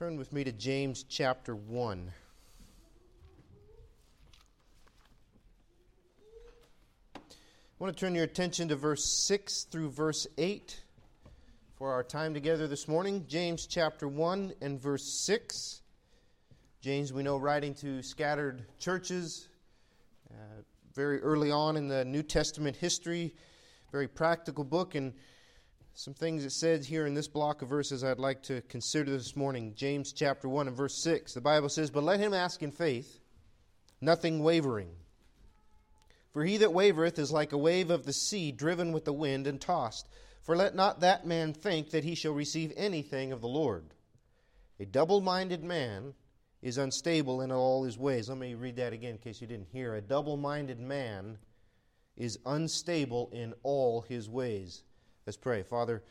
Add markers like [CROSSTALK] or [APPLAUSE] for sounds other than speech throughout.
Turn with me to James chapter 1. I want to turn your attention to verse 6 through verse 8 for our time together this morning. James chapter 1 and verse 6. James, we know, writing to scattered churches uh, very early on in the New Testament history, very practical book, and some things it said here in this block of verses I'd like to consider this morning. James chapter 1 and verse 6. The Bible says, But let him ask in faith, nothing wavering. For he that wavereth is like a wave of the sea driven with the wind and tossed. For let not that man think that he shall receive anything of the Lord. A double minded man is unstable in all his ways. Let me read that again in case you didn't hear. A double minded man is unstable in all his ways. Let's pray. Father,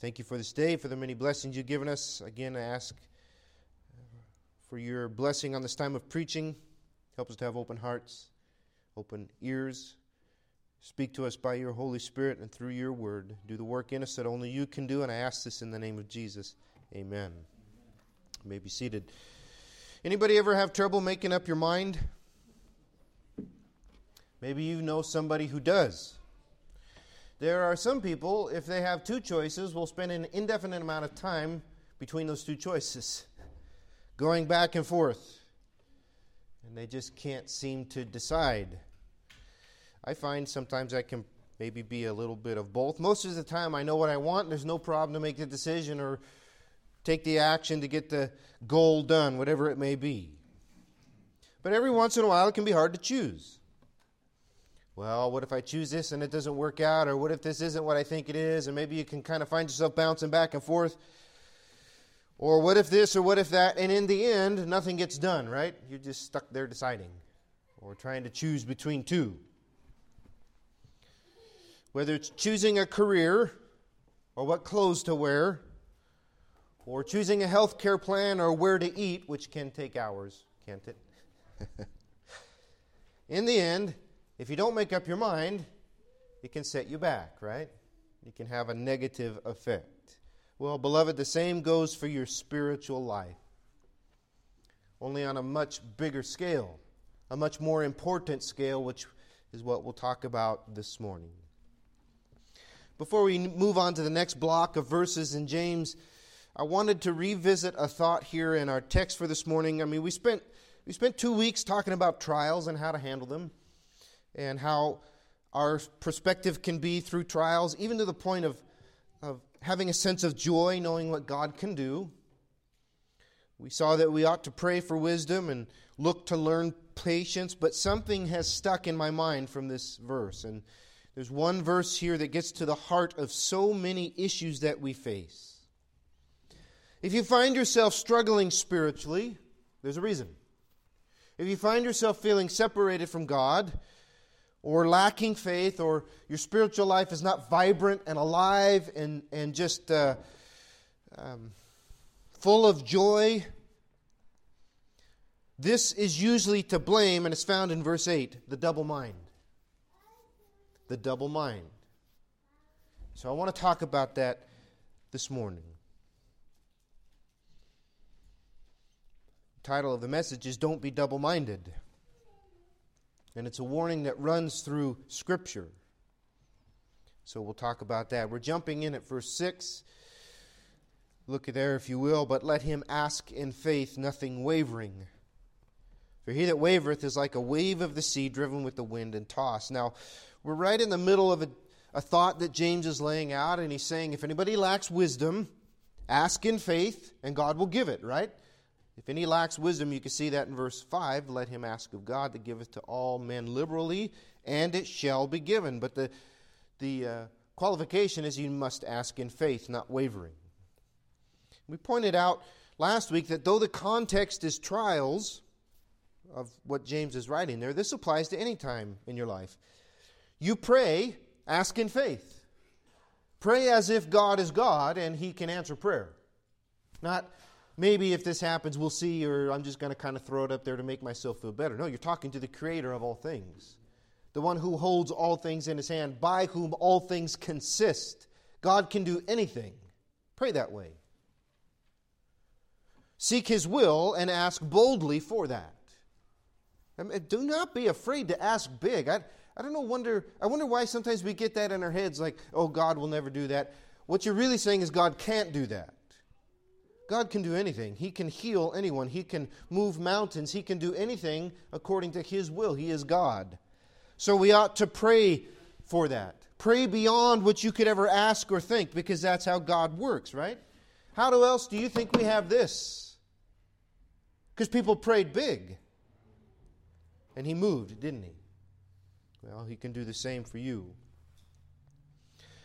thank you for this day, for the many blessings you've given us. Again, I ask uh, for your blessing on this time of preaching. Help us to have open hearts, open ears. Speak to us by your Holy Spirit and through your word. Do the work in us that only you can do, and I ask this in the name of Jesus. Amen. You may be seated. Anybody ever have trouble making up your mind? Maybe you know somebody who does. There are some people, if they have two choices, will spend an indefinite amount of time between those two choices, going back and forth. And they just can't seem to decide. I find sometimes I can maybe be a little bit of both. Most of the time, I know what I want. There's no problem to make the decision or take the action to get the goal done, whatever it may be. But every once in a while, it can be hard to choose well, what if I choose this and it doesn't work out? Or what if this isn't what I think it is? And maybe you can kind of find yourself bouncing back and forth. Or what if this or what if that? And in the end, nothing gets done, right? You're just stuck there deciding or trying to choose between two. Whether it's choosing a career or what clothes to wear, or choosing a health care plan or where to eat, which can take hours, can't it? [LAUGHS] in the end, if you don't make up your mind, it can set you back, right? It can have a negative effect. Well, beloved, the same goes for your spiritual life, only on a much bigger scale, a much more important scale, which is what we'll talk about this morning. Before we move on to the next block of verses in James, I wanted to revisit a thought here in our text for this morning. I mean, we spent we spent 2 weeks talking about trials and how to handle them and how our perspective can be through trials, even to the point of, of having a sense of joy, knowing what God can do. We saw that we ought to pray for wisdom and look to learn patience, but something has stuck in my mind from this verse. And there's one verse here that gets to the heart of so many issues that we face. If you find yourself struggling spiritually, there's a reason. If you find yourself feeling separated from God, or lacking faith, or your spiritual life is not vibrant and alive and, and just uh, um, full of joy, this is usually to blame, and it's found in verse 8 the double mind. The double mind. So I want to talk about that this morning. The title of the message is Don't Be Double Minded. And it's a warning that runs through Scripture. So we'll talk about that. We're jumping in at verse 6. Look at there, if you will. But let him ask in faith, nothing wavering. For he that wavereth is like a wave of the sea driven with the wind and tossed. Now, we're right in the middle of a, a thought that James is laying out, and he's saying, if anybody lacks wisdom, ask in faith, and God will give it, right? If any lacks wisdom, you can see that in verse 5 let him ask of God that giveth to all men liberally, and it shall be given. But the, the uh, qualification is you must ask in faith, not wavering. We pointed out last week that though the context is trials of what James is writing there, this applies to any time in your life. You pray, ask in faith. Pray as if God is God and he can answer prayer. Not maybe if this happens, we'll see, or I'm just going to kind of throw it up there to make myself feel better. No, you're talking to the creator of all things, the one who holds all things in his hand, by whom all things consist. God can do anything. Pray that way. Seek His will and ask boldly for that. Um, I mean, do not be afraid to ask big. I, I don't know, wonder, I wonder why sometimes we get that in our heads like, oh, God will never do that. What you're really saying is God can't do that. God can do anything. He can heal anyone. He can move mountains. He can do anything according to His will. He is God. So we ought to pray for that. Pray beyond what you could ever ask or think because that's how God works, right? How else do you think we have this? Because people prayed big. And He moved, didn't He? Well, He can do the same for you.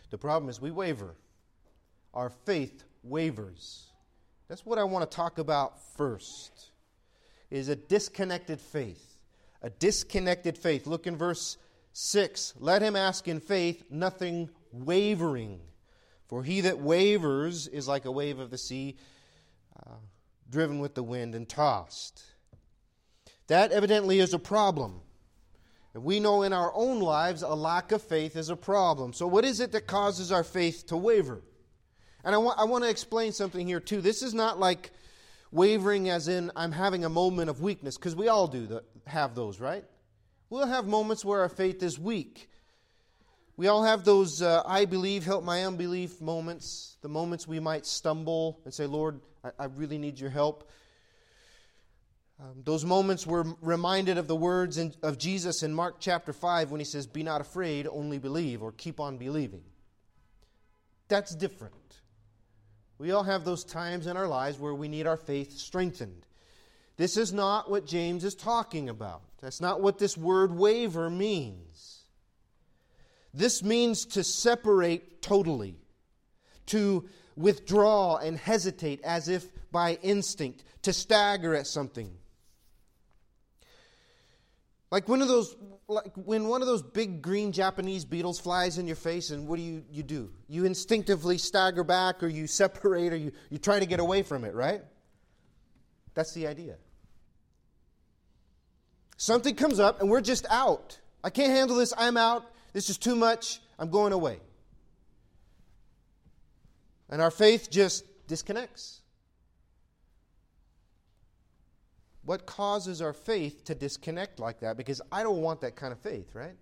The problem is we waver. Our faith wavers. That's what I want to talk about first. Is a disconnected faith. A disconnected faith. Look in verse 6. Let him ask in faith, nothing wavering. For he that wavers is like a wave of the sea, uh, driven with the wind and tossed. That evidently is a problem. And we know in our own lives a lack of faith is a problem. So, what is it that causes our faith to waver? And I want, I want to explain something here, too. This is not like wavering as in I'm having a moment of weakness, because we all do the, have those, right? We'll have moments where our faith is weak. We all have those uh, I believe, help my unbelief moments, the moments we might stumble and say, Lord, I, I really need your help. Um, those moments we're reminded of the words in, of Jesus in Mark chapter 5 when he says, Be not afraid, only believe, or keep on believing. That's different. We all have those times in our lives where we need our faith strengthened. This is not what James is talking about. That's not what this word waver means. This means to separate totally, to withdraw and hesitate as if by instinct, to stagger at something. Like one of those like when one of those big green Japanese beetles flies in your face, and what do you, you do? You instinctively stagger back, or you [LAUGHS] separate, or you, you try to get away from it, right? That's the idea. Something comes up, and we're just out. I can't handle this. I'm out. This is too much. I'm going away. And our faith just disconnects. What causes our faith to disconnect like that? Because I don't want that kind of faith, right?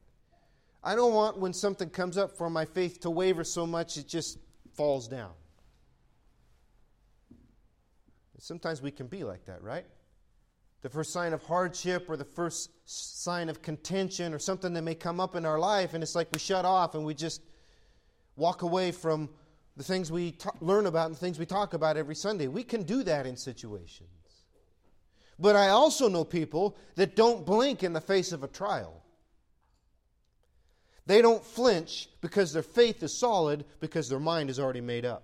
I don't want when something comes up for my faith to waver so much it just falls down. Sometimes we can be like that, right? The first sign of hardship or the first sign of contention or something that may come up in our life, and it's like we shut off and we just walk away from the things we t- learn about and the things we talk about every Sunday. We can do that in situations. But I also know people that don't blink in the face of a trial. They don't flinch because their faith is solid, because their mind is already made up.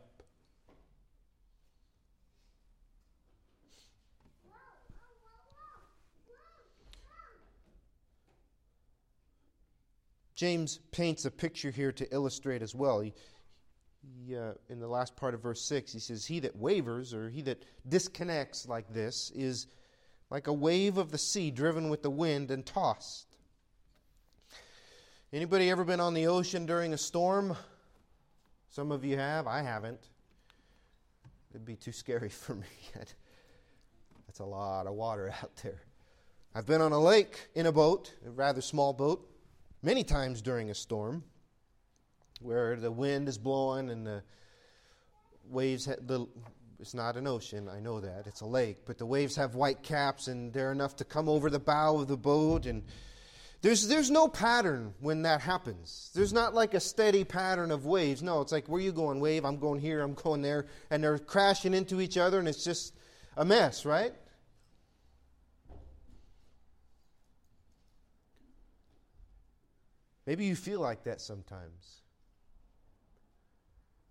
James paints a picture here to illustrate as well. He, he, uh, in the last part of verse 6, he says, He that wavers or he that disconnects like this is like a wave of the sea driven with the wind and tossed. Anybody ever been on the ocean during a storm? Some of you have. I haven't. It'd be too scary [LAUGHS] for me. That's a lot of water out there. I've been on a lake in a boat, a rather small boat, many times during a storm, where the wind is blowing and the waves, the it's not an ocean, I know that. It's a lake. But the waves have white caps and they're enough to come over the bow of the boat. And there's, there's no pattern when that happens. There's not like a steady pattern of waves. No, it's like, where you going, wave? I'm going here, I'm going there. And they're crashing into each other and it's just a mess, right? Maybe you feel like that sometimes.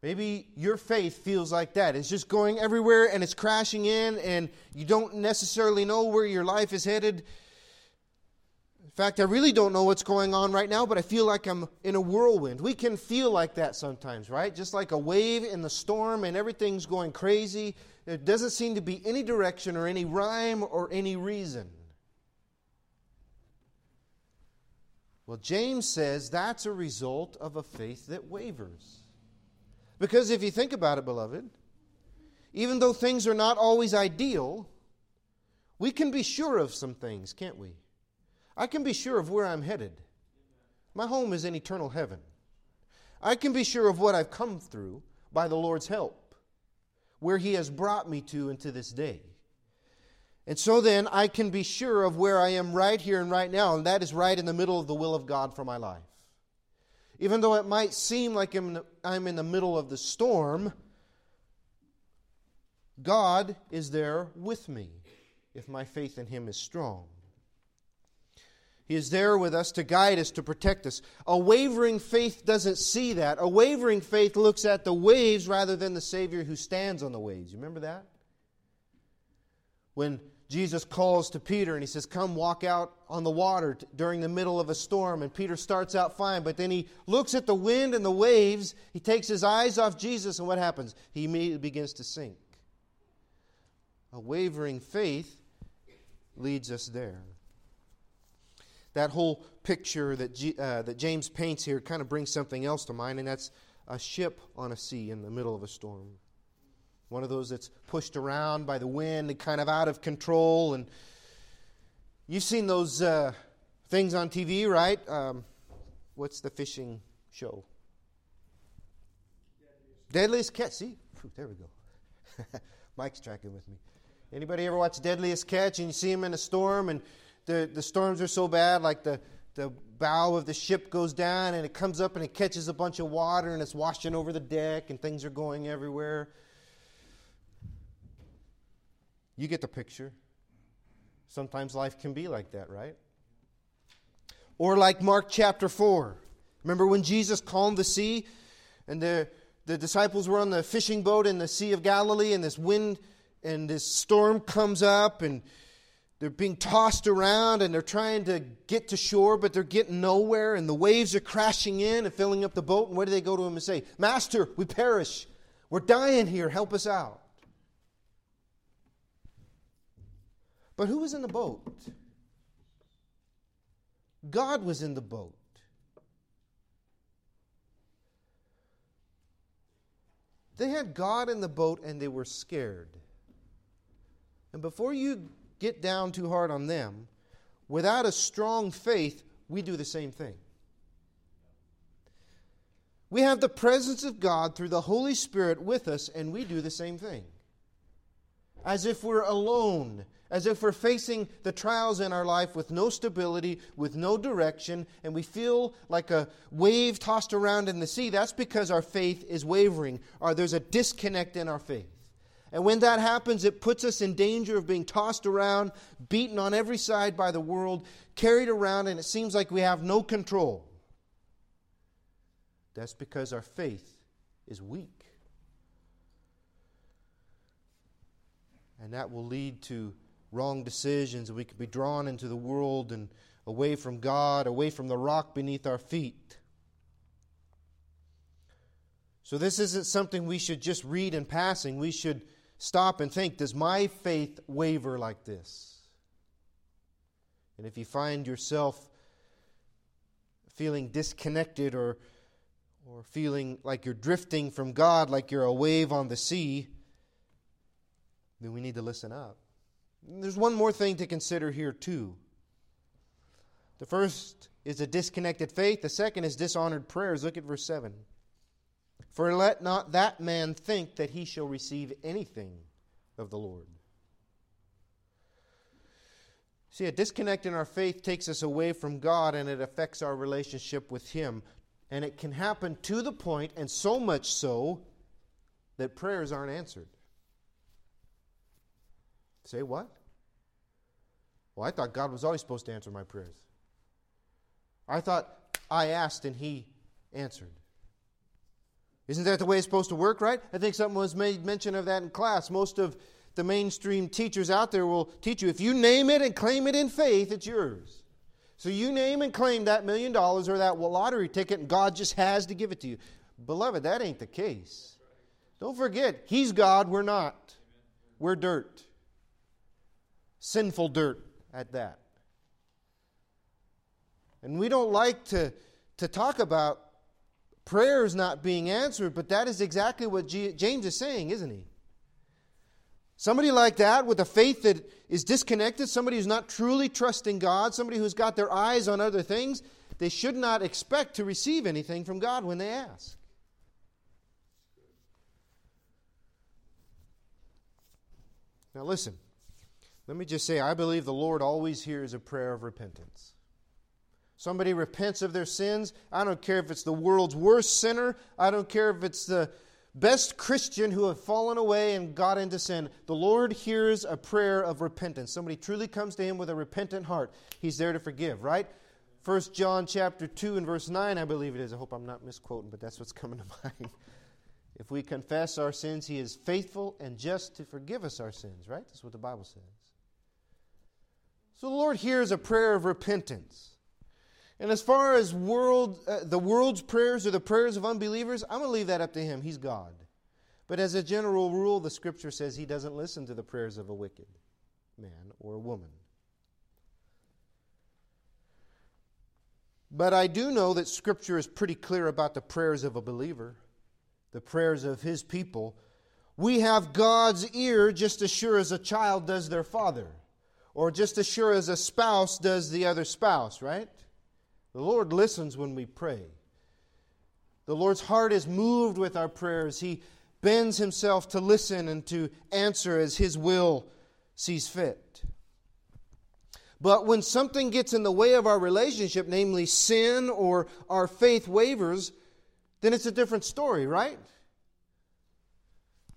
Maybe your faith feels like that. It's just going everywhere and it's crashing in, and you don't necessarily know where your life is headed. In fact, I really don't know what's going on right now, but I feel like I'm in a whirlwind. We can feel like that sometimes, right? Just like a wave in the storm and everything's going crazy. There doesn't seem to be any direction or any rhyme or any reason. Well, James says that's a result of a faith that wavers. Because if you think about it, beloved, even though things are not always ideal, we can be sure of some things, can't we? I can be sure of where I'm headed. My home is in eternal heaven. I can be sure of what I've come through by the Lord's help, where He has brought me to into this day. And so then I can be sure of where I am right here and right now, and that is right in the middle of the will of God for my life. Even though it might seem like I'm in the middle of the storm, God is there with me if my faith in Him is strong. He is there with us to guide us, to protect us. A wavering faith doesn't see that. A wavering faith looks at the waves rather than the Savior who stands on the waves. You remember that? When Jesus calls to Peter and he says, Come walk out on the water t- during the middle of a storm. And Peter starts out fine, but then he looks at the wind and the waves. He takes his eyes off Jesus, and what happens? He immediately begins to sink. A wavering faith leads us there. That whole picture that, G, uh, that James paints here kind of brings something else to mind, and that's a ship on a sea in the middle of a storm. One of those that's pushed around by the wind and kind of out of control. And you've seen those uh, things on TV, right? Um, what's the fishing show? Deadliest, Catch. See, there we go. [LAUGHS] Mike's tracking with me. Anybody ever watch Deadliest Catch and you see him in a storm and the, the storms are so bad, like the, the bow of the ship goes down and it comes up and it catches a bunch of water and it's washing over the deck and things are going everywhere. You get the picture. Sometimes life can be like that, right? Or like Mark chapter 4. Remember when Jesus calmed the sea and the, the disciples were on the fishing boat in the Sea of Galilee and this wind and this storm comes up and they're being tossed around and they're trying to get to shore, but they're getting nowhere, and the waves are crashing in and filling up the boat. And what do they go to him and say? Master, we perish. We're dying here. Help us out. But who was in the boat? God was in the boat. They had God in the boat and they were scared. And before you get down too hard on them, without a strong faith, we do the same thing. We have the presence of God through the Holy Spirit with us, and we do the same thing. As if we're alone, as if we're facing the trials in our life with no stability, with no direction, and we feel like a wave tossed around in the sea. That's because our faith is wavering, or there's a disconnect in our faith. And when that happens, it puts us in danger of being tossed around, beaten on every side by the world, carried around, and it seems like we have no control. That's because our faith is weak. And that will lead to wrong decisions. And we could be drawn into the world and away from God, away from the rock beneath our feet. So, this isn't something we should just read in passing. We should stop and think does my faith waver like this? And if you find yourself feeling disconnected or, or feeling like you're drifting from God, like you're a wave on the sea, then we need to listen up. There's one more thing to consider here, too. The first is a disconnected faith, the second is dishonored prayers. Look at verse 7. For let not that man think that he shall receive anything of the Lord. See, a disconnect in our faith takes us away from God and it affects our relationship with Him. And it can happen to the point, and so much so, that prayers aren't answered. Say what? Well, I thought God was always supposed to answer my prayers. I thought I asked and He answered. Isn't that the way it's supposed to work, right? I think something was made mention of that in class. Most of the mainstream teachers out there will teach you if you name it and claim it in faith, it's yours. So you name and claim that million dollars or that lottery ticket, and God just has to give it to you. Beloved, that ain't the case. Don't forget, He's God, we're not. We're dirt. Sinful dirt at that. And we don't like to, to talk about prayers not being answered, but that is exactly what G- James is saying, isn't he? Somebody like that with a faith that is disconnected, somebody who's not truly trusting God, somebody who's got their eyes on other things, they should not expect to receive anything from God when they ask. Now, listen, let me just say I believe the Lord always hears a prayer of repentance. Somebody repents of their sins. I don't care if it's the world's worst sinner, I don't care if it's the best Christian who have fallen away and got into sin. The Lord hears a prayer of repentance. Somebody truly comes to him with a repentant heart. He's there to forgive, right? 1 John chapter 2 and verse 9, I believe it is. I hope I'm not misquoting, but that's what's [LAUGHS] coming to mind. If we confess our sins, He is faithful and just to forgive us our sins, right? That's what the Bible says. So the Lord hears a prayer of repentance. And as far as world, uh, the world's prayers or the prayers of unbelievers, I'm going to leave that up to Him. He's God. But as a general rule, the Scripture says He doesn't listen to the prayers of a wicked man or a woman. But I do know that Scripture is pretty clear about the prayers of a believer the prayers of his people, we have God's ear just as sure as a child does their father, or just as sure as a spouse does the other spouse, right? The Lord listens when we pray. The Lord's heart is moved with our prayers. He bends himself to listen and to answer as his will sees fit. But when something gets in the way of our relationship, namely sin or our faith wavers, then it's a different story, right?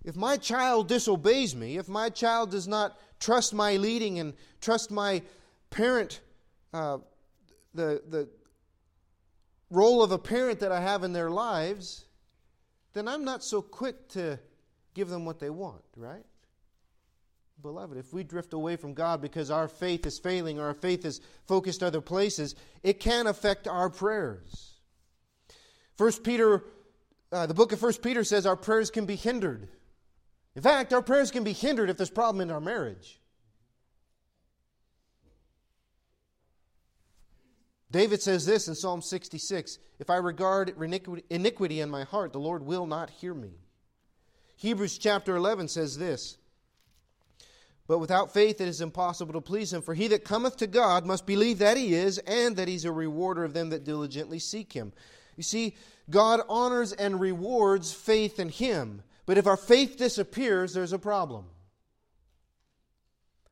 If my child disobeys me, if my child does not trust my leading and trust my parent, uh, the, the role of a parent that I have in their lives, then I'm not so quick to give them what they want, right? Beloved, if we drift away from God because our faith is failing or our faith is focused other places, it can affect our prayers. First Peter, uh, the book of First Peter says our prayers can be hindered. In fact, our prayers can be hindered if there's problem in our marriage. David says this in Psalm 66 If I regard iniquity in my heart, the Lord will not hear me. Hebrews chapter 11 says this But without faith it is impossible to please him. For he that cometh to God must believe that he is, and that he's a rewarder of them that diligently seek him. You see, God honors and rewards faith in Him. But if our faith disappears, there's a problem.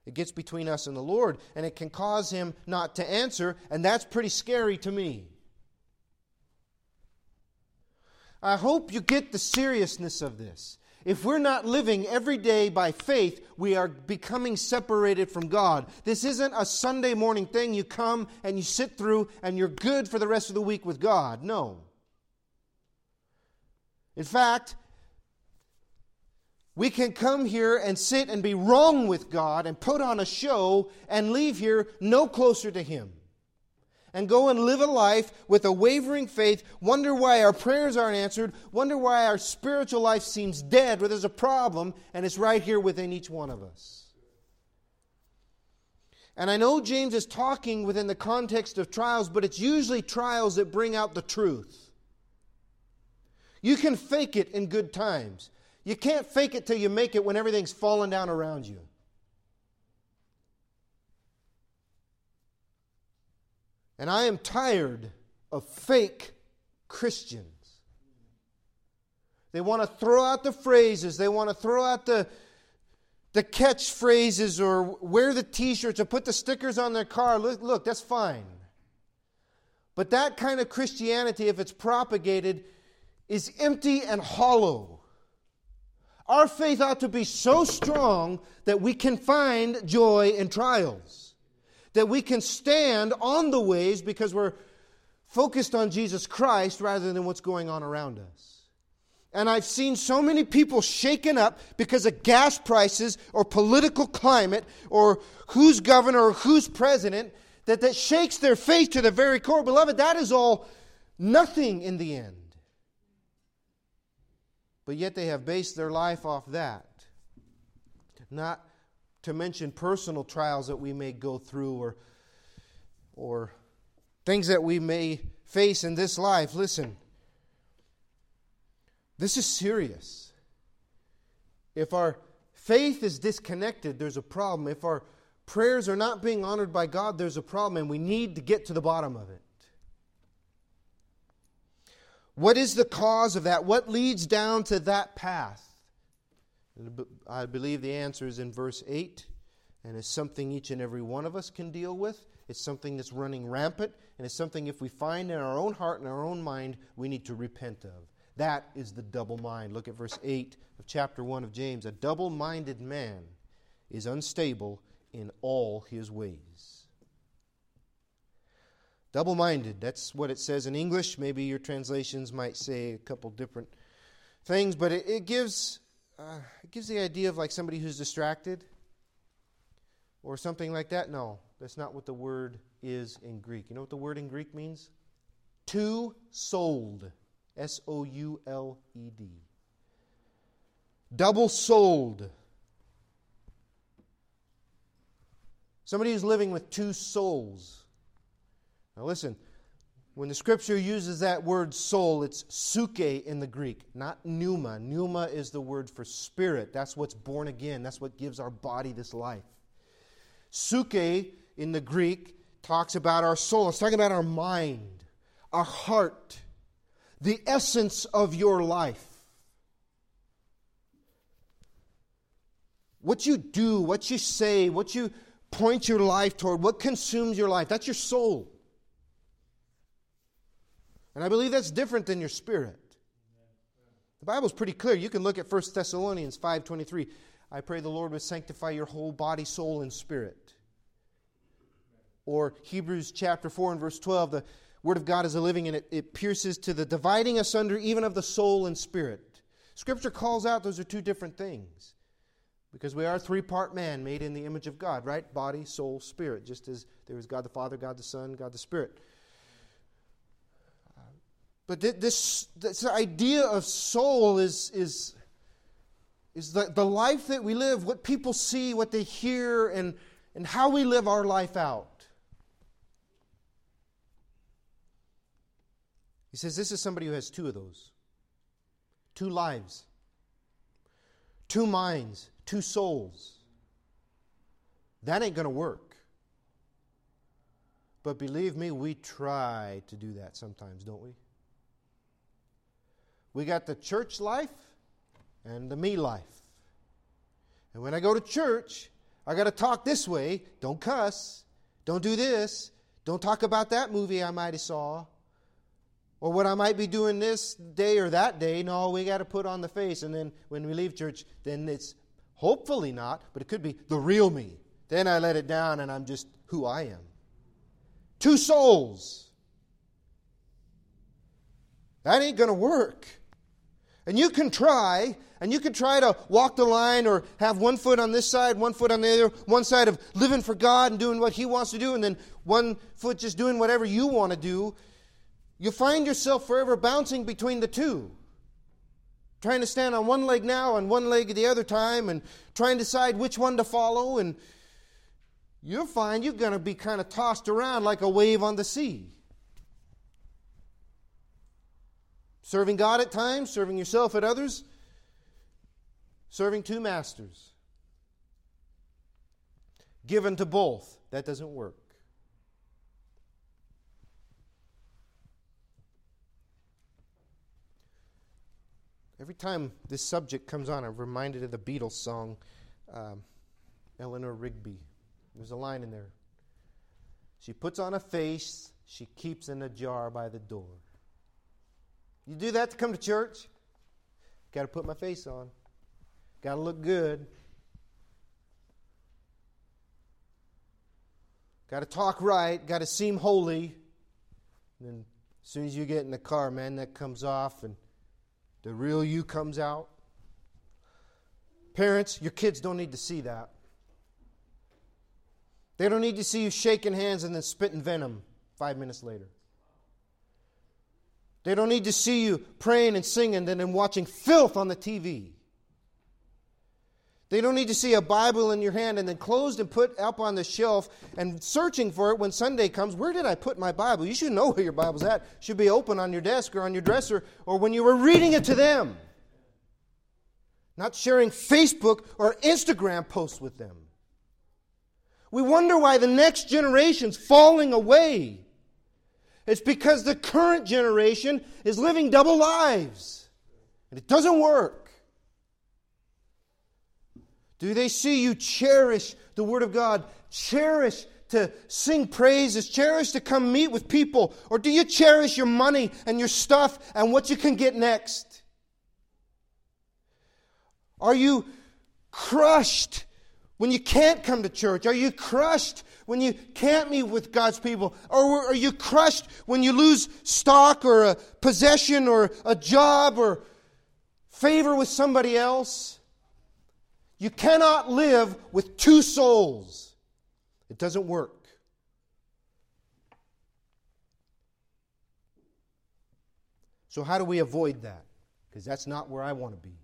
It gets between us and the Lord, and it can cause Him not to answer, and that's pretty scary to me. I hope you get the seriousness of this. If we're not living every day by faith, we are becoming separated from God. This isn't a Sunday morning thing. You come and you sit through and you're good for the rest of the week with God. No. In fact, we can come here and sit and be wrong with God and put on a show and leave here no closer to Him and go and live a life with a wavering faith, wonder why our prayers aren't answered, wonder why our spiritual life seems dead, where there's a problem, and it's right here within each one of us. And I know James is talking within the context of trials, but it's usually trials that bring out the truth. You can fake it in good times. You can't fake it till you make it when everything's falling down around you. And I am tired of fake Christians. They want to throw out the phrases, they want to throw out the, the catchphrases or wear the t shirts or put the stickers on their car. Look, look, that's fine. But that kind of Christianity, if it's propagated, is empty and hollow. Our faith ought to be so strong that we can find joy in trials that we can stand on the waves because we're focused on Jesus Christ rather than what's going on around us. And I've seen so many people shaken up because of gas prices or political climate or who's governor or who's president that that shakes their faith to the very core. Beloved, that is all nothing in the end. But yet they have based their life off that. Not to mention personal trials that we may go through or, or things that we may face in this life. Listen, this is serious. If our faith is disconnected, there's a problem. If our prayers are not being honored by God, there's a problem, and we need to get to the bottom of it. What is the cause of that? What leads down to that path? I believe the answer is in verse 8, and it's something each and every one of us can deal with. It's something that's running rampant, and it's something if we find in our own heart and our own mind, we need to repent of. That is the double mind. Look at verse 8 of chapter 1 of James. A double minded man is unstable in all his ways. Double minded, that's what it says in English. Maybe your translations might say a couple different things, but it, it gives, uh, it gives the idea of like somebody who's distracted or something like that. No, that's not what the word is in Greek. You know what the word in Greek means? Two souled. S O U L E D. Double souled. Somebody who's living with two souls. Now, listen, when the scripture uses that word soul, it's psuche in the Greek, not pneuma. Pneuma is the word for spirit. That's what's born again, that's what gives our body this life. Psuche in the Greek talks about our soul, it's talking about our mind, our heart, the essence of your life. What you do, what you say, what you point your life toward, what consumes your life, that's your soul. And I believe that's different than your spirit. The Bible's pretty clear. You can look at 1 Thessalonians 5:23. I pray the Lord would sanctify your whole body, soul, and spirit. Or Hebrews chapter 4 and verse 12, the word of God is a living and it, it pierces to the dividing asunder even of the soul and spirit. Scripture calls out those are two different things. Because we are three part man made in the image of God, right? Body, soul, spirit. Just as there is God the Father, God the Son, God the Spirit. But this, this idea of soul is, is, is the, the life that we live, what people see, what they hear, and, and how we live our life out. He says this is somebody who has two of those two lives, two minds, two souls. That ain't going to work. But believe me, we try to do that sometimes, don't we? We got the church life and the me life. And when I go to church, I got to talk this way. Don't cuss. Don't do this. Don't talk about that movie I might have saw. Or what I might be doing this day or that day. No, we got to put on the face. And then when we leave church, then it's hopefully not, but it could be the real me. Then I let it down and I'm just who I am. Two souls. That ain't going to work. And you can try, and you can try to walk the line or have one foot on this side, one foot on the other, one side of living for God and doing what He wants to do, and then one foot just doing whatever you want to do. You find yourself forever bouncing between the two. Trying to stand on one leg now and one leg the other time, and trying to decide which one to follow, and you'll find you're going to be kind of tossed around like a wave on the sea. Serving God at times, serving yourself at others, serving two masters. Given to both. That doesn't work. Every time this subject comes on, I'm reminded of the Beatles song, um, Eleanor Rigby. There's a line in there. She puts on a face she keeps in a jar by the door. You do that to come to church? Got to put my face on. Got to look good. Got to talk right. Got to seem holy. And then as soon as you get in the car, man, that comes off and the real you comes out. Parents, your kids don't need to see that. They don't need to see you shaking hands and then spitting venom five minutes later. They don't need to see you praying and singing and then watching filth on the TV. They don't need to see a Bible in your hand and then closed and put up on the shelf and searching for it when Sunday comes. Where did I put my Bible? You should know where your Bible's at. It should be open on your desk or on your dresser or when you were reading it to them. not sharing Facebook or Instagram posts with them. We wonder why the next generation's falling away. It's because the current generation is living double lives. And it doesn't work. Do they see you cherish the Word of God? Cherish to sing praises, cherish to come meet with people? Or do you cherish your money and your stuff and what you can get next? Are you crushed when you can't come to church? Are you crushed when you can't meet with God's people? Or are you crushed when you lose stock or a possession or a job or favor with somebody else? You cannot live with two souls. It doesn't work. So, how do we avoid that? Because that's not where I want to be.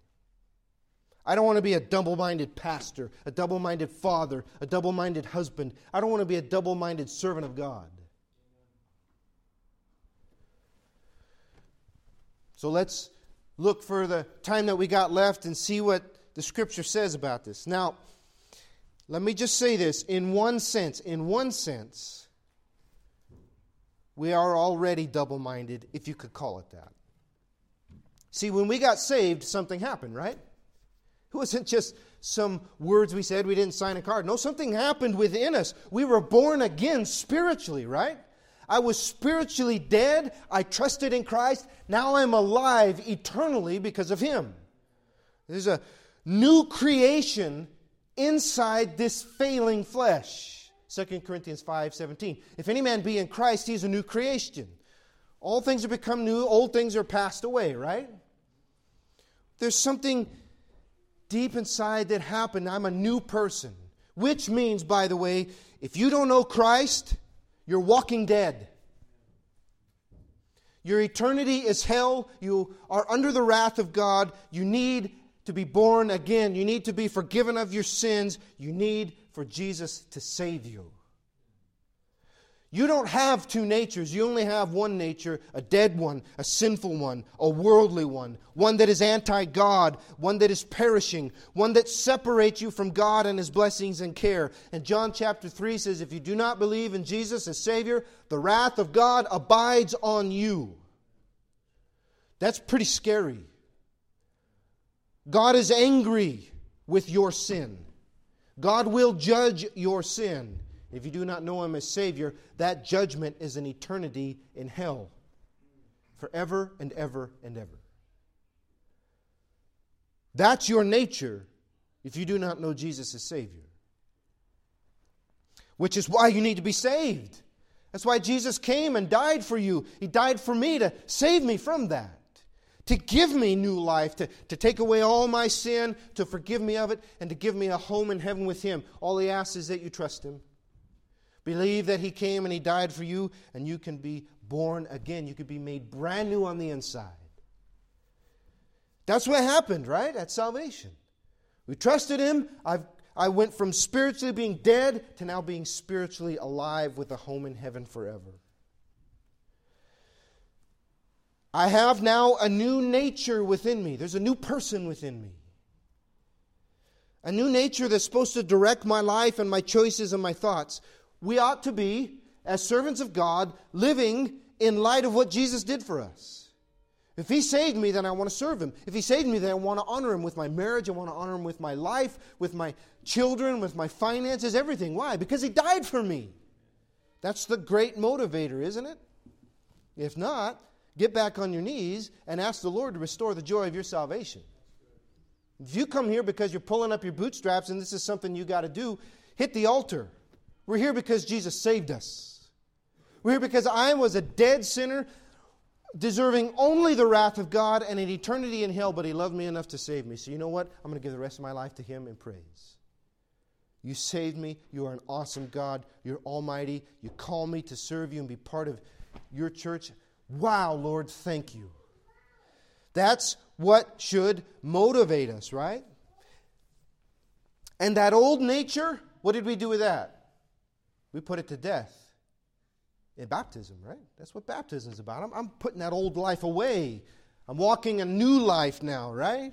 I don't want to be a double minded pastor, a double minded father, a double minded husband. I don't want to be a double minded servant of God. So let's look for the time that we got left and see what the scripture says about this. Now, let me just say this in one sense, in one sense, we are already double minded, if you could call it that. See, when we got saved, something happened, right? It wasn't just some words we said, we didn't sign a card. No, something happened within us. We were born again spiritually, right? I was spiritually dead. I trusted in Christ. Now I'm alive eternally because of Him. There's a new creation inside this failing flesh. 2 Corinthians 5 17. If any man be in Christ, he is a new creation. All things have become new, old things are passed away, right? There's something deep inside that happened. I'm a new person. Which means, by the way, if you don't know Christ, you're walking dead. Your eternity is hell. You are under the wrath of God. You need to be born again. You need to be forgiven of your sins. You need for Jesus to save you. You don't have two natures. You only have one nature a dead one, a sinful one, a worldly one, one that is anti God, one that is perishing, one that separates you from God and His blessings and care. And John chapter 3 says, If you do not believe in Jesus as Savior, the wrath of God abides on you. That's pretty scary. God is angry with your sin. God will judge your sin. If you do not know Him as Savior, that judgment is an eternity in hell forever and ever and ever. That's your nature if you do not know Jesus as Savior. Which is why you need to be saved. That's why Jesus came and died for you. He died for me to save me from that to give me new life, to, to take away all my sin, to forgive me of it, and to give me a home in heaven with Him. All He asks is that you trust Him. Believe that He came and He died for you, and you can be born again. You can be made brand new on the inside. That's what happened, right? At salvation. We trusted Him. I've, I went from spiritually being dead to now being spiritually alive with a home in heaven forever. I have now a new nature within me. There's a new person within me. A new nature that's supposed to direct my life and my choices and my thoughts. We ought to be, as servants of God, living in light of what Jesus did for us. If He saved me, then I want to serve Him. If He saved me, then I want to honor Him with my marriage. I want to honor Him with my life, with my children, with my finances, everything. Why? Because He died for me. That's the great motivator, isn't it? If not, get back on your knees and ask the Lord to restore the joy of your salvation. If you come here because you're pulling up your bootstraps and this is something you got to do, hit the altar. We're here because Jesus saved us. We're here because I was a dead sinner, deserving only the wrath of God and an eternity in hell, but He loved me enough to save me. So, you know what? I'm going to give the rest of my life to Him in praise. You saved me. You are an awesome God. You're almighty. You call me to serve you and be part of your church. Wow, Lord, thank you. That's what should motivate us, right? And that old nature, what did we do with that? We put it to death in baptism, right? That's what baptism is about. I'm, I'm putting that old life away. I'm walking a new life now, right?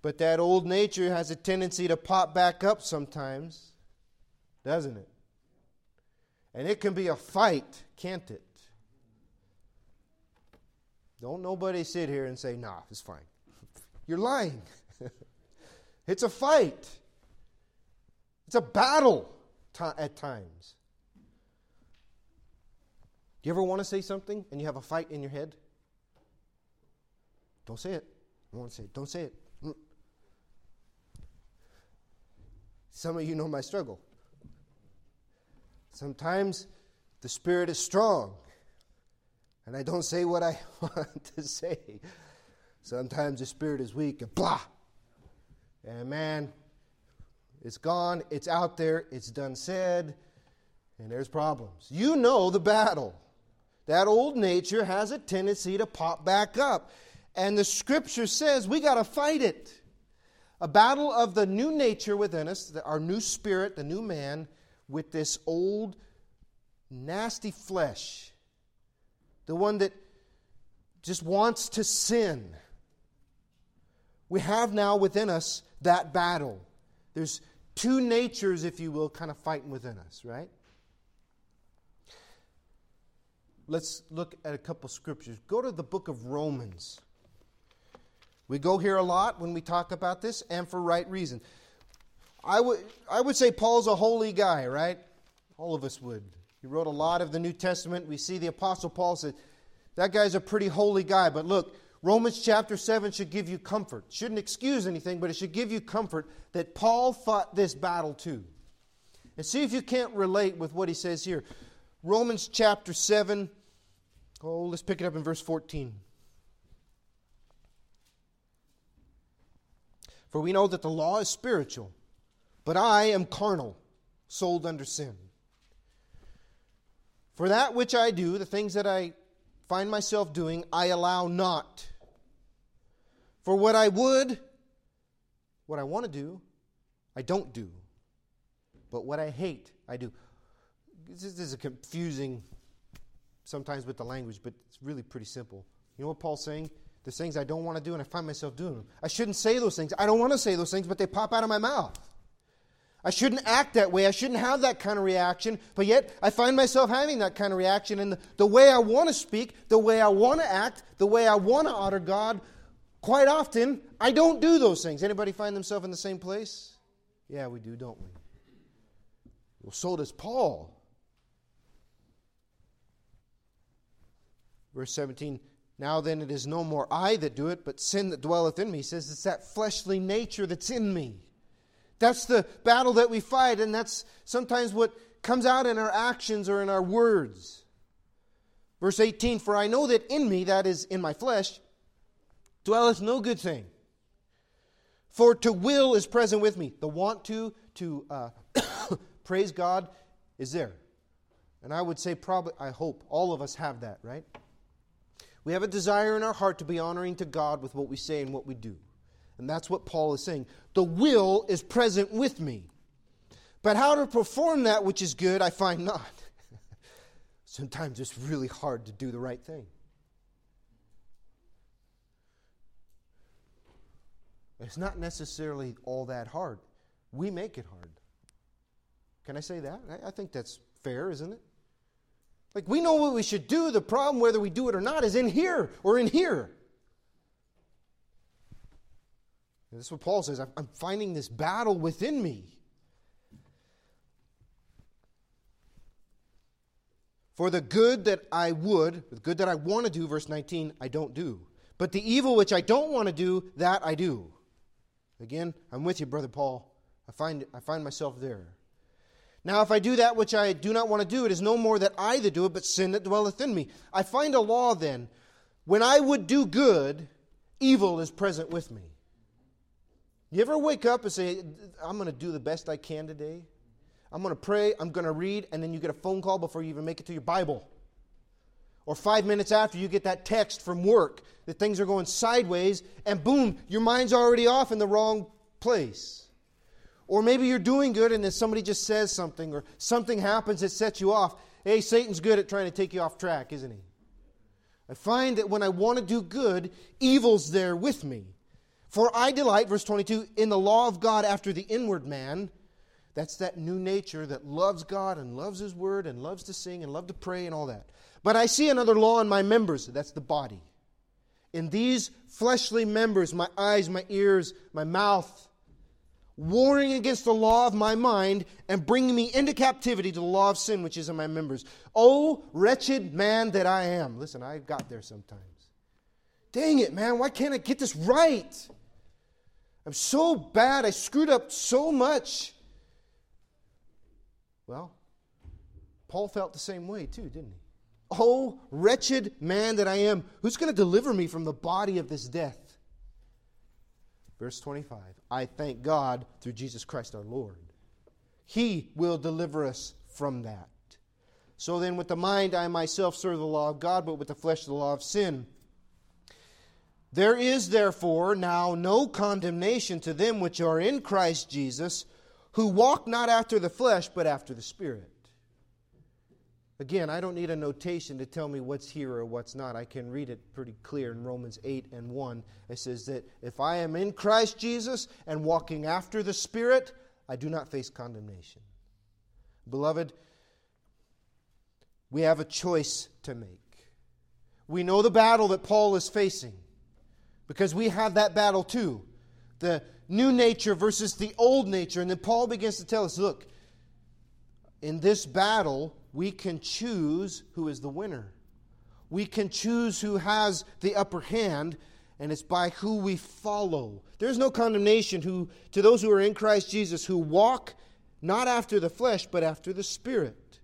But that old nature has a tendency to pop back up sometimes, doesn't it? And it can be a fight, can't it? Don't nobody sit here and say, nah, it's fine. [LAUGHS] You're lying. [LAUGHS] it's a fight, it's a battle at times. Do you ever want to say something and you have a fight in your head? Don't say it. I want to say it. Don't say it. Mm. Some of you know my struggle. Sometimes the Spirit is strong and I don't say what I [LAUGHS] want to say. Sometimes the spirit is weak and blah. And man, it's gone, it's out there, it's done said, and there's problems. You know the battle. That old nature has a tendency to pop back up. And the scripture says we got to fight it. A battle of the new nature within us, our new spirit, the new man, with this old, nasty flesh the one that just wants to sin. We have now within us that battle. There's two natures, if you will, kind of fighting within us, right? Let's look at a couple scriptures. Go to the book of Romans. We go here a lot when we talk about this, and for right reason. I would, I would say Paul's a holy guy, right? All of us would. He wrote a lot of the New Testament. We see the Apostle Paul said, that guy's a pretty holy guy. But look, Romans chapter 7 should give you comfort. Shouldn't excuse anything, but it should give you comfort that Paul fought this battle too. And see if you can't relate with what he says here. Romans chapter 7. Oh, let's pick it up in verse 14. For we know that the law is spiritual, but I am carnal, sold under sin. For that which I do, the things that I find myself doing, I allow not. For what I would, what I want to do, I don't do. But what I hate, I do. This is a confusing sometimes with the language, but it's really pretty simple. You know what Paul's saying? There's things I don't want to do, and I find myself doing them. I shouldn't say those things. I don't want to say those things, but they pop out of my mouth. I shouldn't act that way. I shouldn't have that kind of reaction. But yet, I find myself having that kind of reaction. And the, the way I want to speak, the way I want to act, the way I want to honor God, quite often, I don't do those things. Anybody find themselves in the same place? Yeah, we do, don't we? Well, so does Paul. Verse 17 Now then, it is no more I that do it, but sin that dwelleth in me. He says it's that fleshly nature that's in me. That's the battle that we fight, and that's sometimes what comes out in our actions or in our words. Verse 18 For I know that in me, that is in my flesh, dwelleth no good thing. For to will is present with me. The want to, to uh, [COUGHS] praise God, is there. And I would say, probably, I hope all of us have that, right? We have a desire in our heart to be honoring to God with what we say and what we do. And that's what Paul is saying. The will is present with me. But how to perform that which is good, I find not. [LAUGHS] Sometimes it's really hard to do the right thing. It's not necessarily all that hard. We make it hard. Can I say that? I, think that's fair, isn't it? Like, we know what we should do. The problem, whether we do it or not, is in here or in here. And this is what Paul says I'm finding this battle within me. For the good that I would, the good that I want to do, verse 19, I don't do. But the evil which I don't want to do, that I do. Again, I'm with you, Brother Paul. I find, I find myself there. Now, if I do that which I do not want to do, it is no more that I that do it, but sin that dwelleth in me. I find a law then. When I would do good, evil is present with me. You ever wake up and say, I'm going to do the best I can today? I'm going to pray, I'm going to read, and then you get a phone call before you even make it to your Bible. Or five minutes after you get that text from work that things are going sideways, and boom, your mind's already off in the wrong place. Or maybe you're doing good and then somebody just says something, or something happens that sets you off. Hey, Satan's good at trying to take you off track, isn't he? I find that when I want to do good, evil's there with me. For I delight, verse 22, in the law of God after the inward man. That's that new nature that loves God and loves His Word and loves to sing and love to pray and all that. But I see another law in my members. That's the body. In these fleshly members, my eyes, my ears, my mouth, warring against the law of my mind and bringing me into captivity to the law of sin which is in my members. Oh, wretched man that I am. Listen, I've got there sometimes. Dang it, man, why can't I get this right? I'm so bad. I screwed up so much. Well, Paul felt the same way too, didn't he? Oh, wretched man that I am, who's going to deliver me from the body of this death? Verse 25 I thank God through Jesus Christ our Lord. He will deliver us from that. So then, with the mind, I myself serve the law of God, but with the flesh, the law of sin. There is therefore now no condemnation to them which are in Christ Jesus, who walk not after the flesh, but after the Spirit. Again, I don't need a notation to tell me what's here or what's not. I can read it pretty clear in Romans 8 and 1. It says that if I am in Christ Jesus and walking after the Spirit, I do not face condemnation. Beloved, we have a choice to make. We know the battle that Paul is facing because we have that battle too. The new nature versus the old nature. And then Paul begins to tell us look, in this battle, we can choose who is the winner. We can choose who has the upper hand, and it's by who we follow. There's no condemnation who, to those who are in Christ Jesus who walk not after the flesh, but after the Spirit.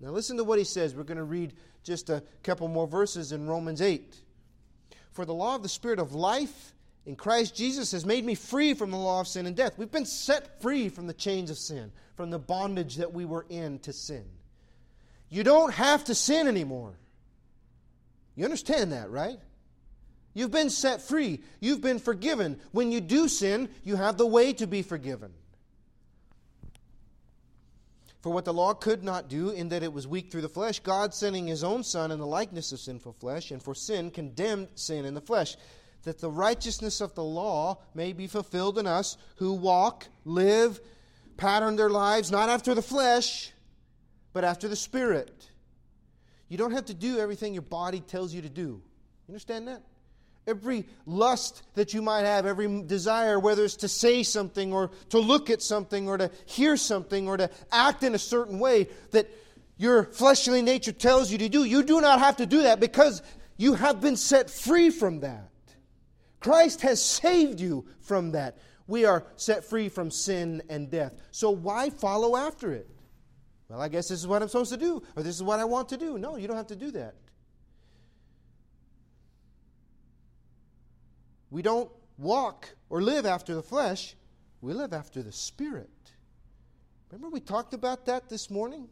Now, listen to what he says. We're going to read just a couple more verses in Romans 8. For the law of the Spirit of life in Christ Jesus has made me free from the law of sin and death. We've been set free from the chains of sin, from the bondage that we were in to sin. You don't have to sin anymore. You understand that, right? You've been set free. You've been forgiven. When you do sin, you have the way to be forgiven. For what the law could not do, in that it was weak through the flesh, God sending his own Son in the likeness of sinful flesh, and for sin condemned sin in the flesh, that the righteousness of the law may be fulfilled in us who walk, live, pattern their lives not after the flesh, but after the Spirit. You don't have to do everything your body tells you to do. You understand that? Every lust that you might have, every desire, whether it's to say something or to look at something or to hear something or to act in a certain way that your fleshly nature tells you to do, you do not have to do that because you have been set free from that. Christ has saved you from that. We are set free from sin and death. So why follow after it? Well, I guess this is what I'm supposed to do, or this is what I want to do. No, you don't have to do that. We don't walk or live after the flesh, we live after the Spirit. Remember, we talked about that this morning?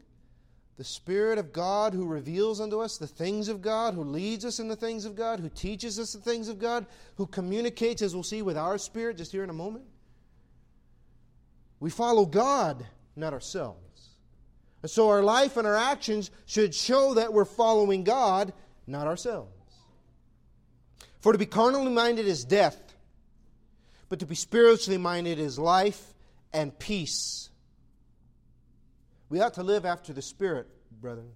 The Spirit of God who reveals unto us the things of God, who leads us in the things of God, who teaches us the things of God, who communicates, as we'll see, with our spirit just here in a moment. We follow God, not ourselves. And so our life and our actions should show that we're following God, not ourselves. For to be carnally minded is death, but to be spiritually minded is life and peace. We ought to live after the Spirit, brethren.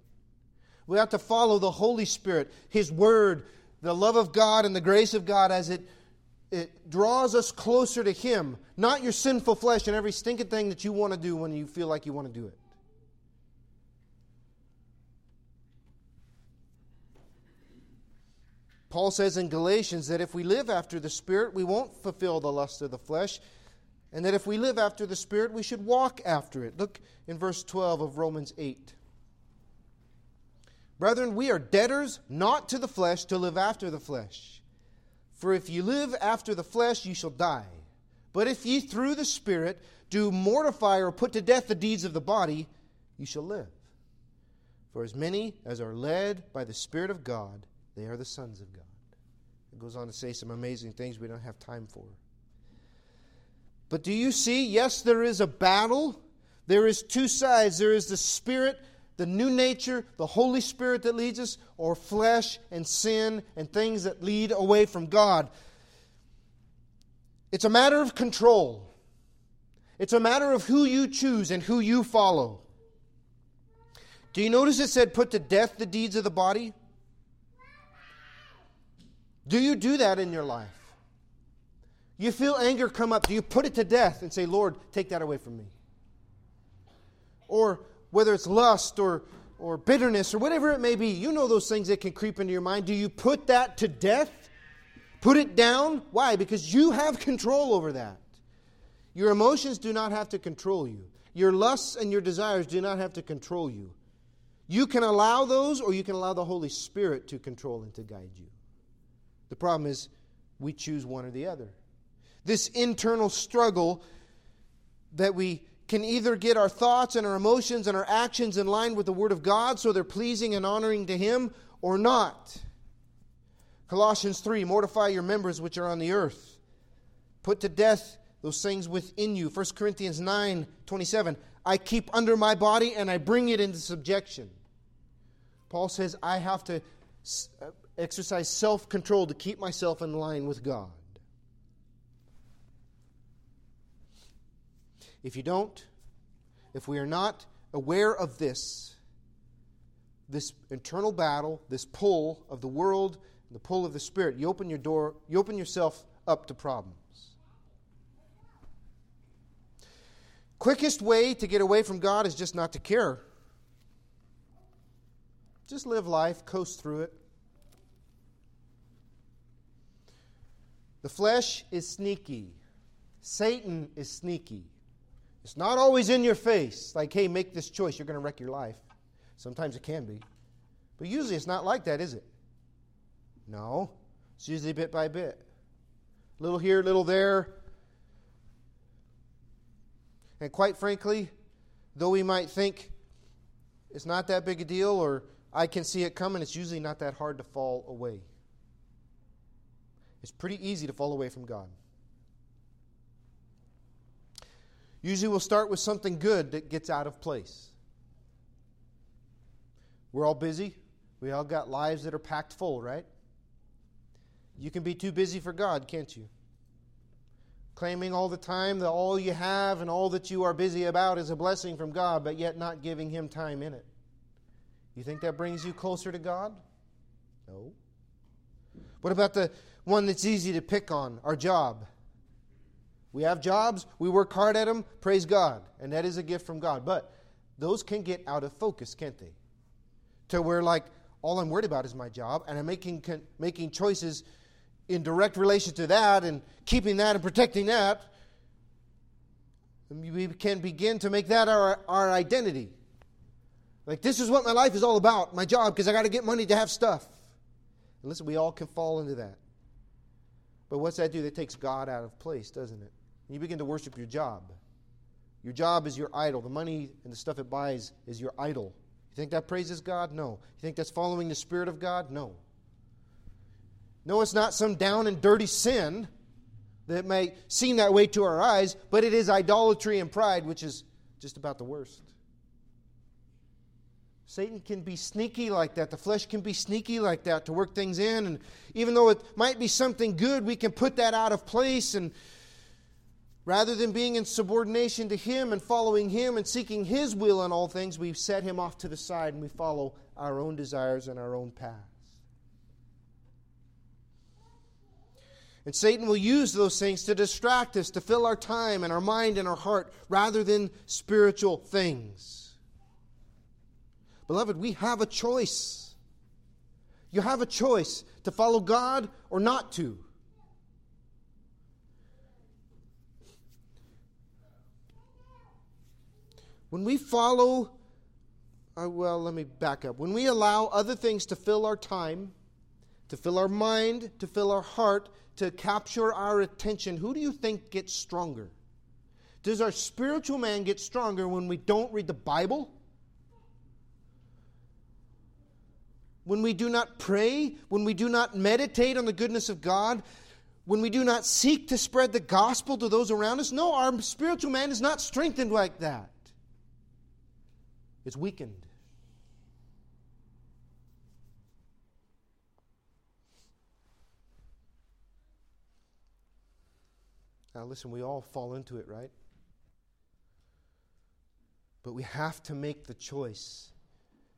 We ought to follow the Holy Spirit, His Word, the love of God and the grace of God as it, it draws us closer to Him, not your sinful flesh and every stinking thing that you want to do when you feel like you want to do it. Paul says in Galatians that if we live after the Spirit, we won't fulfill the lust of the flesh, and that if we live after the Spirit, we should walk after it. Look in verse 12 of Romans 8. Brethren, we are debtors not to the flesh to live after the flesh. For if you live after the flesh, you shall die. But if ye through the Spirit do mortify or put to death the deeds of the body, you shall live. For as many as are led by the Spirit of God, they are the sons of God. It goes on to say some amazing things we don't have time for. But do you see? Yes, there is a battle. There is two sides. There is the Spirit, the new nature, the Holy Spirit that leads us, or flesh and sin and things that lead away from God. It's a matter of control. It's a matter of who you choose and who you follow. Do you notice it said, put to death the deeds of the body? Do you do that in your life? You feel anger come up. Do you put it to death and say, Lord, take that away from me? Or whether it's lust or, or bitterness or whatever it may be, you know those things that can creep into your mind. Do you put that to death? Put it down? Why? Because you have control over that. Your emotions do not have to control you. Your lusts and your desires do not have to control you. You can allow those, or you can allow the Holy Spirit to control and to guide you. The problem is, we choose one or the other. This internal struggle that we can either get our thoughts and our emotions and our actions in line with the Word of God so they're pleasing and honoring to Him or not. Colossians 3 Mortify your members which are on the earth. Put to death those things within you. 1 Corinthians 9 27. I keep under my body and I bring it into subjection. Paul says, I have to uh, exercise self control to keep myself in line with God. If you don't, if we are not aware of this, this internal battle, this pull of the world, the pull of the Spirit, you open your door, you open yourself up to problems. Quickest way to get away from God is just not to care. Just live life, coast through it. The flesh is sneaky. Satan is sneaky. It's not always in your face, like, hey, make this choice, you're going to wreck your life. Sometimes it can be. But usually it's not like that, is it? No. It's usually bit by bit. Little here, little there. And quite frankly, though we might think it's not that big a deal or I can see it coming, it's usually not that hard to fall away. It's pretty easy to fall away from God. Usually we'll start with something good that gets out of place. We're all busy. We all got lives that are packed full, right? You can be too busy for God, can't you? Claiming all the time that all you have and all that you are busy about is a blessing from God, but yet not giving Him time in it. You think that brings you closer to God? No. What about the one that's easy to pick on, our job? We have jobs, we work hard at them, praise God, and that is a gift from God. But those can get out of focus, can't they? To where, like, all I'm worried about is my job, and I'm making, making choices in direct relation to that and keeping that and protecting that. We can begin to make that our, our identity. Like, this is what my life is all about my job, because I got to get money to have stuff. And listen, we all can fall into that. But what's that do? That takes God out of place, doesn't it? You begin to worship your job. Your job is your idol. The money and the stuff it buys is your idol. You think that praises God? No. You think that's following the Spirit of God? No. No, it's not some down and dirty sin that may seem that way to our eyes, but it is idolatry and pride, which is just about the worst. Satan can be sneaky like that. The flesh can be sneaky like that to work things in. And even though it might be something good, we can put that out of place. And rather than being in subordination to Him and following Him and seeking His will in all things, we set Him off to the side and we follow our own desires and our own paths. And Satan will use those things to distract us, to fill our time and our mind and our heart rather than spiritual things. Beloved, we have a choice. You have a choice to follow God or not to. When we follow, uh, well, let me back up. When we allow other things to fill our time, to fill our mind, to fill our heart, to capture our attention, who do you think gets stronger? Does our spiritual man get stronger when we don't read the Bible? When we do not pray, when we do not meditate on the goodness of God, when we do not seek to spread the gospel to those around us. No, our spiritual man is not strengthened like that, it's weakened. Now, listen, we all fall into it, right? But we have to make the choice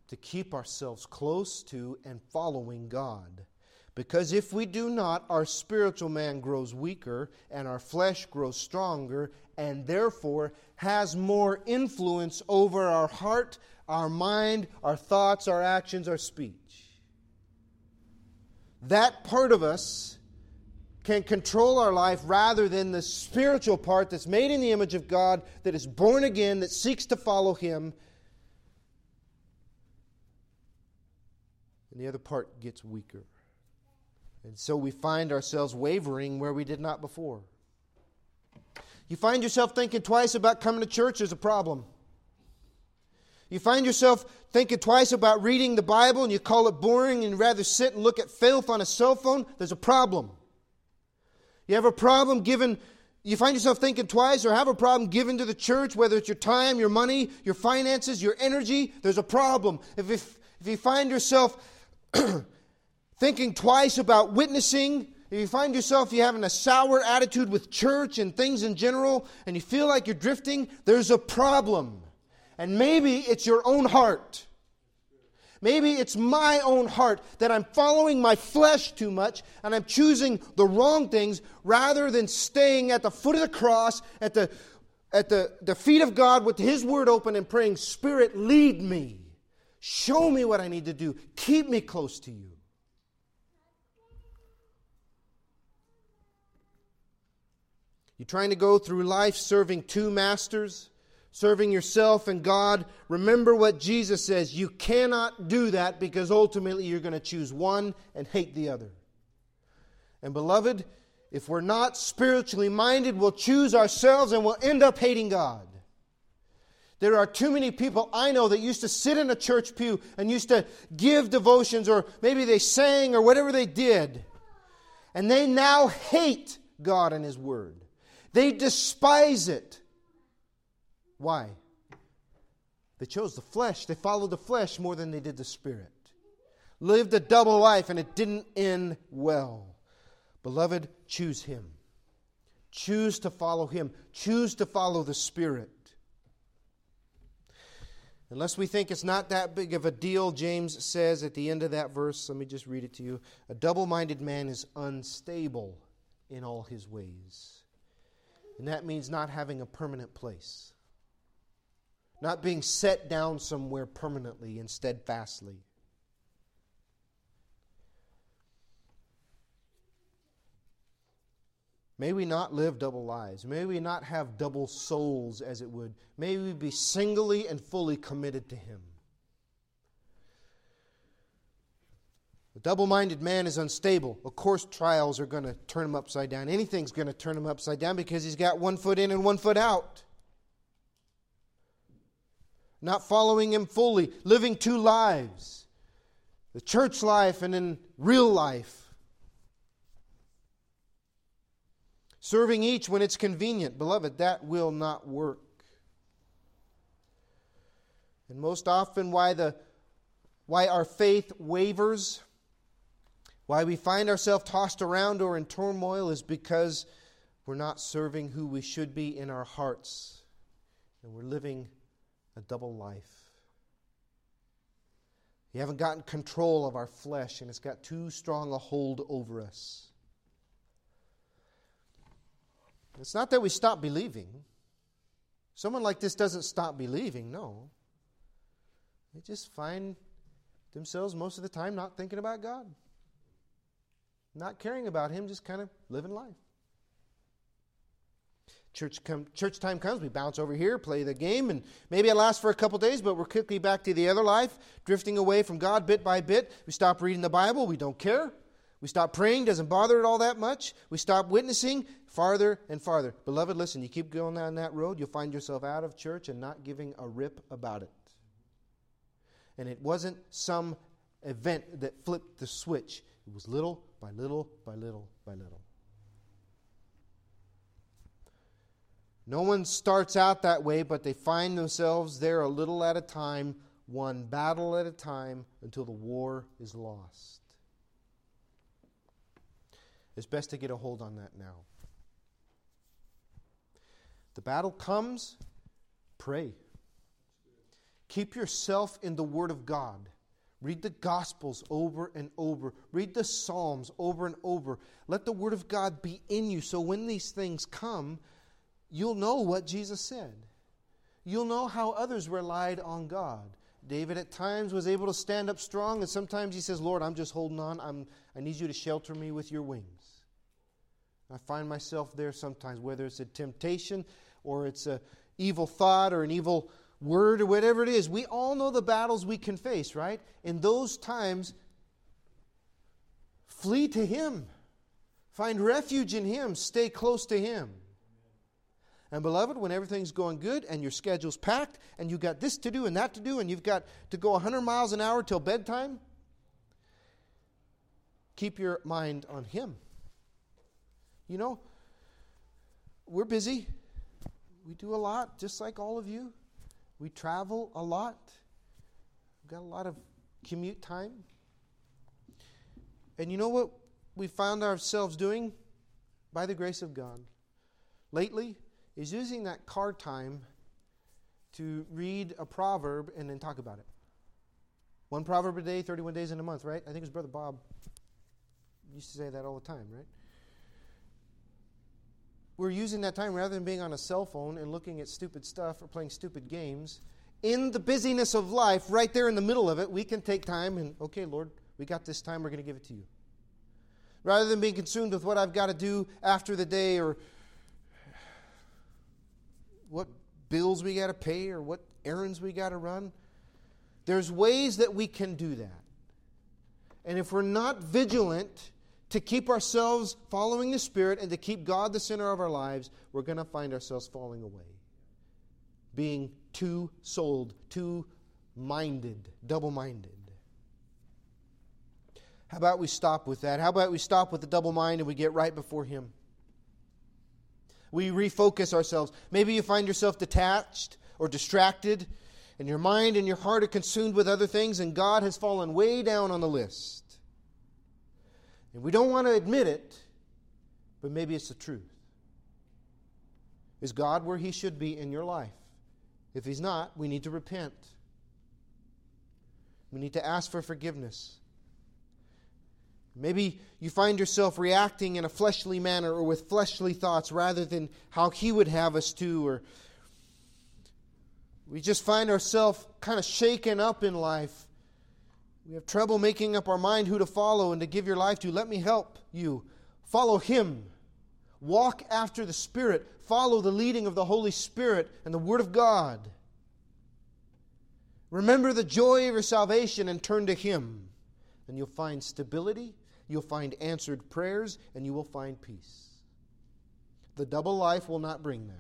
to keep ourselves close to and following God. Because if we do not, our spiritual man grows weaker and our flesh grows stronger and therefore has more influence over our heart, our mind, our thoughts, our actions, our speech. That part of us can control our life rather than the spiritual part that's made in the image of God, that is born again, that seeks to follow Him. And the other part gets weaker. And so we find ourselves wavering where we did not before. You find yourself thinking twice about coming to church, there's a problem. You find yourself thinking twice about reading the Bible and you call it boring and rather sit and look at filth on a cell phone, there's a problem. You have a problem given, you find yourself thinking twice or have a problem given to the church, whether it's your time, your money, your finances, your energy, there's a problem. If, if, if you find yourself [CLEARS THROAT] thinking twice about witnessing, if you find yourself you having a sour attitude with church and things in general, and you feel like you're drifting, there's a problem. And maybe it's your own heart. Maybe it's my own heart that I'm following my flesh too much and I'm choosing the wrong things rather than staying at the foot of the cross, at the, at the, the feet of God with His word open and praying, Spirit, lead me. Show me what I need to do. Keep me close to you. You're trying to go through life serving two masters, serving yourself and God. Remember what Jesus says. You cannot do that because ultimately you're going to choose one and hate the other. And beloved, if we're not spiritually minded, we'll choose ourselves and we'll end up hating God. There are too many people I know that used to sit in a church pew and used to give devotions, or maybe they sang or whatever they did, and they now hate God and His Word. They despise it. Why? They chose the flesh. They followed the flesh more than they did the spirit. Lived a double life and it didn't end well. Beloved, choose Him. Choose to follow Him. Choose to follow the Spirit. Unless we think it's not that big of a deal, James says at the end of that verse, let me just read it to you. A double minded man is unstable in all his ways. And that means not having a permanent place, not being set down somewhere permanently and steadfastly. May we not live double lives. May we not have double souls, as it would. May we be singly and fully committed to Him. A double minded man is unstable. Of course, trials are going to turn him upside down. Anything's going to turn him upside down because he's got one foot in and one foot out. Not following him fully, living two lives the church life and in real life. Serving each when it's convenient. Beloved, that will not work. And most often, why, the, why our faith wavers why we find ourselves tossed around or in turmoil is because we're not serving who we should be in our hearts, and we're living a double life. We haven't gotten control of our flesh, and it's got too strong a hold over us. It's not that we stop believing. Someone like this doesn't stop believing, no. They just find themselves most of the time not thinking about God not caring about him, just kind of living life. Church, come, church time comes, we bounce over here, play the game, and maybe it lasts for a couple days, but we're quickly back to the other life, drifting away from God bit by bit. We stop reading the Bible, we don't care. We stop praying, doesn't bother it all that much. We stop witnessing, farther and farther. Beloved, listen, you keep going down that road, you'll find yourself out of church and not giving a rip about it. And it wasn't some event that flipped the switch, it was little by little by little by little. No one starts out that way, but they find themselves there a little at a time, one battle at a time, until the war is lost. It's best to get a hold on that now. The battle comes, pray. Keep yourself in the Word of God. Read the Gospels over and over. Read the Psalms over and over. Let the Word of God be in you so when these things come, you'll know what Jesus said. You'll know how others relied on God. David at times was able to stand up strong, and sometimes he says, Lord, I'm just holding on. I'm, I need you to shelter me with your wings. I find myself there sometimes, whether it's a temptation or it's an evil thought or an evil word or whatever it is. We all know the battles we can face, right? In those times, flee to Him, find refuge in Him, stay close to Him. And beloved, when everything's going good and your schedule's packed and you've got this to do and that to do and you've got to go 100 miles an hour till bedtime, keep your mind on Him. You know, we're busy. We do a lot, just like all of you. We travel a lot. We've got a lot of commute time. And you know what we found ourselves doing? By the grace of God. Lately, is using that car time to read a proverb and then talk about it. One proverb a day, 31 days in a month, right? I think it was brother Bob used to say that all the time, right? We're using that time rather than being on a cell phone and looking at stupid stuff or playing stupid games. In the busyness of life, right there in the middle of it, we can take time and, okay, Lord, we got this time, we're going to give it to you. Rather than being consumed with what I've got to do after the day or what bills we got to pay or what errands we got to run. There's ways that we can do that. And if we're not vigilant to keep ourselves following the Spirit and to keep God the center of our lives, we're going to find ourselves falling away. Being too sold, too minded, double minded. How about we stop with that? How about we stop with the double mind and we get right before Him? We refocus ourselves. Maybe you find yourself detached or distracted, and your mind and your heart are consumed with other things, and God has fallen way down on the list. And we don't want to admit it, but maybe it's the truth. Is God where He should be in your life? If He's not, we need to repent. We need to ask for forgiveness. Maybe you find yourself reacting in a fleshly manner or with fleshly thoughts rather than how He would have us to, or we just find ourselves kind of shaken up in life. We have trouble making up our mind who to follow and to give your life to. Let me help you. Follow Him. Walk after the Spirit. Follow the leading of the Holy Spirit and the Word of God. Remember the joy of your salvation and turn to Him. And you'll find stability You'll find answered prayers and you will find peace. The double life will not bring that.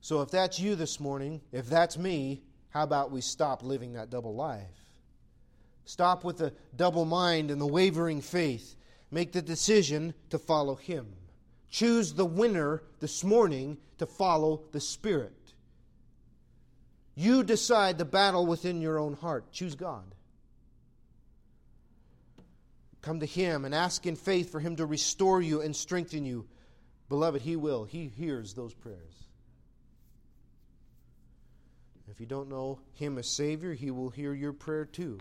So, if that's you this morning, if that's me, how about we stop living that double life? Stop with the double mind and the wavering faith. Make the decision to follow Him. Choose the winner this morning to follow the Spirit. You decide the battle within your own heart. Choose God. Come to Him and ask in faith for Him to restore you and strengthen you. Beloved, He will. He hears those prayers. If you don't know Him as Savior, He will hear your prayer too.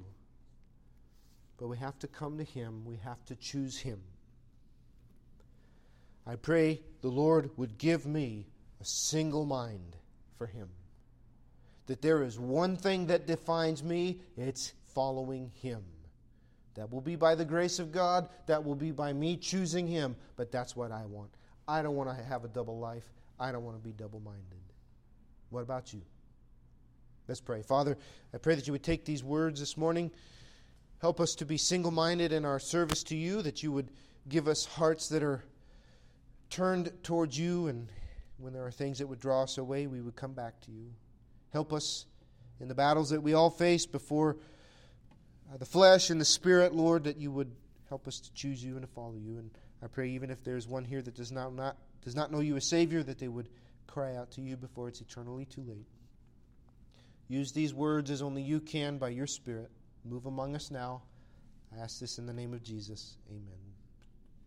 But we have to come to Him, we have to choose Him. I pray the Lord would give me a single mind for Him. That there is one thing that defines me, it's following Him. That will be by the grace of God. That will be by me choosing Him. But that's what I want. I don't want to have a double life. I don't want to be double minded. What about you? Let's pray. Father, I pray that you would take these words this morning. Help us to be single minded in our service to you, that you would give us hearts that are turned towards you, and when there are things that would draw us away, we would come back to you. Help us in the battles that we all face before uh, the flesh and the spirit, Lord, that you would help us to choose you and to follow you. And I pray, even if there's one here that does not, not, does not know you as Savior, that they would cry out to you before it's eternally too late. Use these words as only you can by your Spirit. Move among us now. I ask this in the name of Jesus. Amen.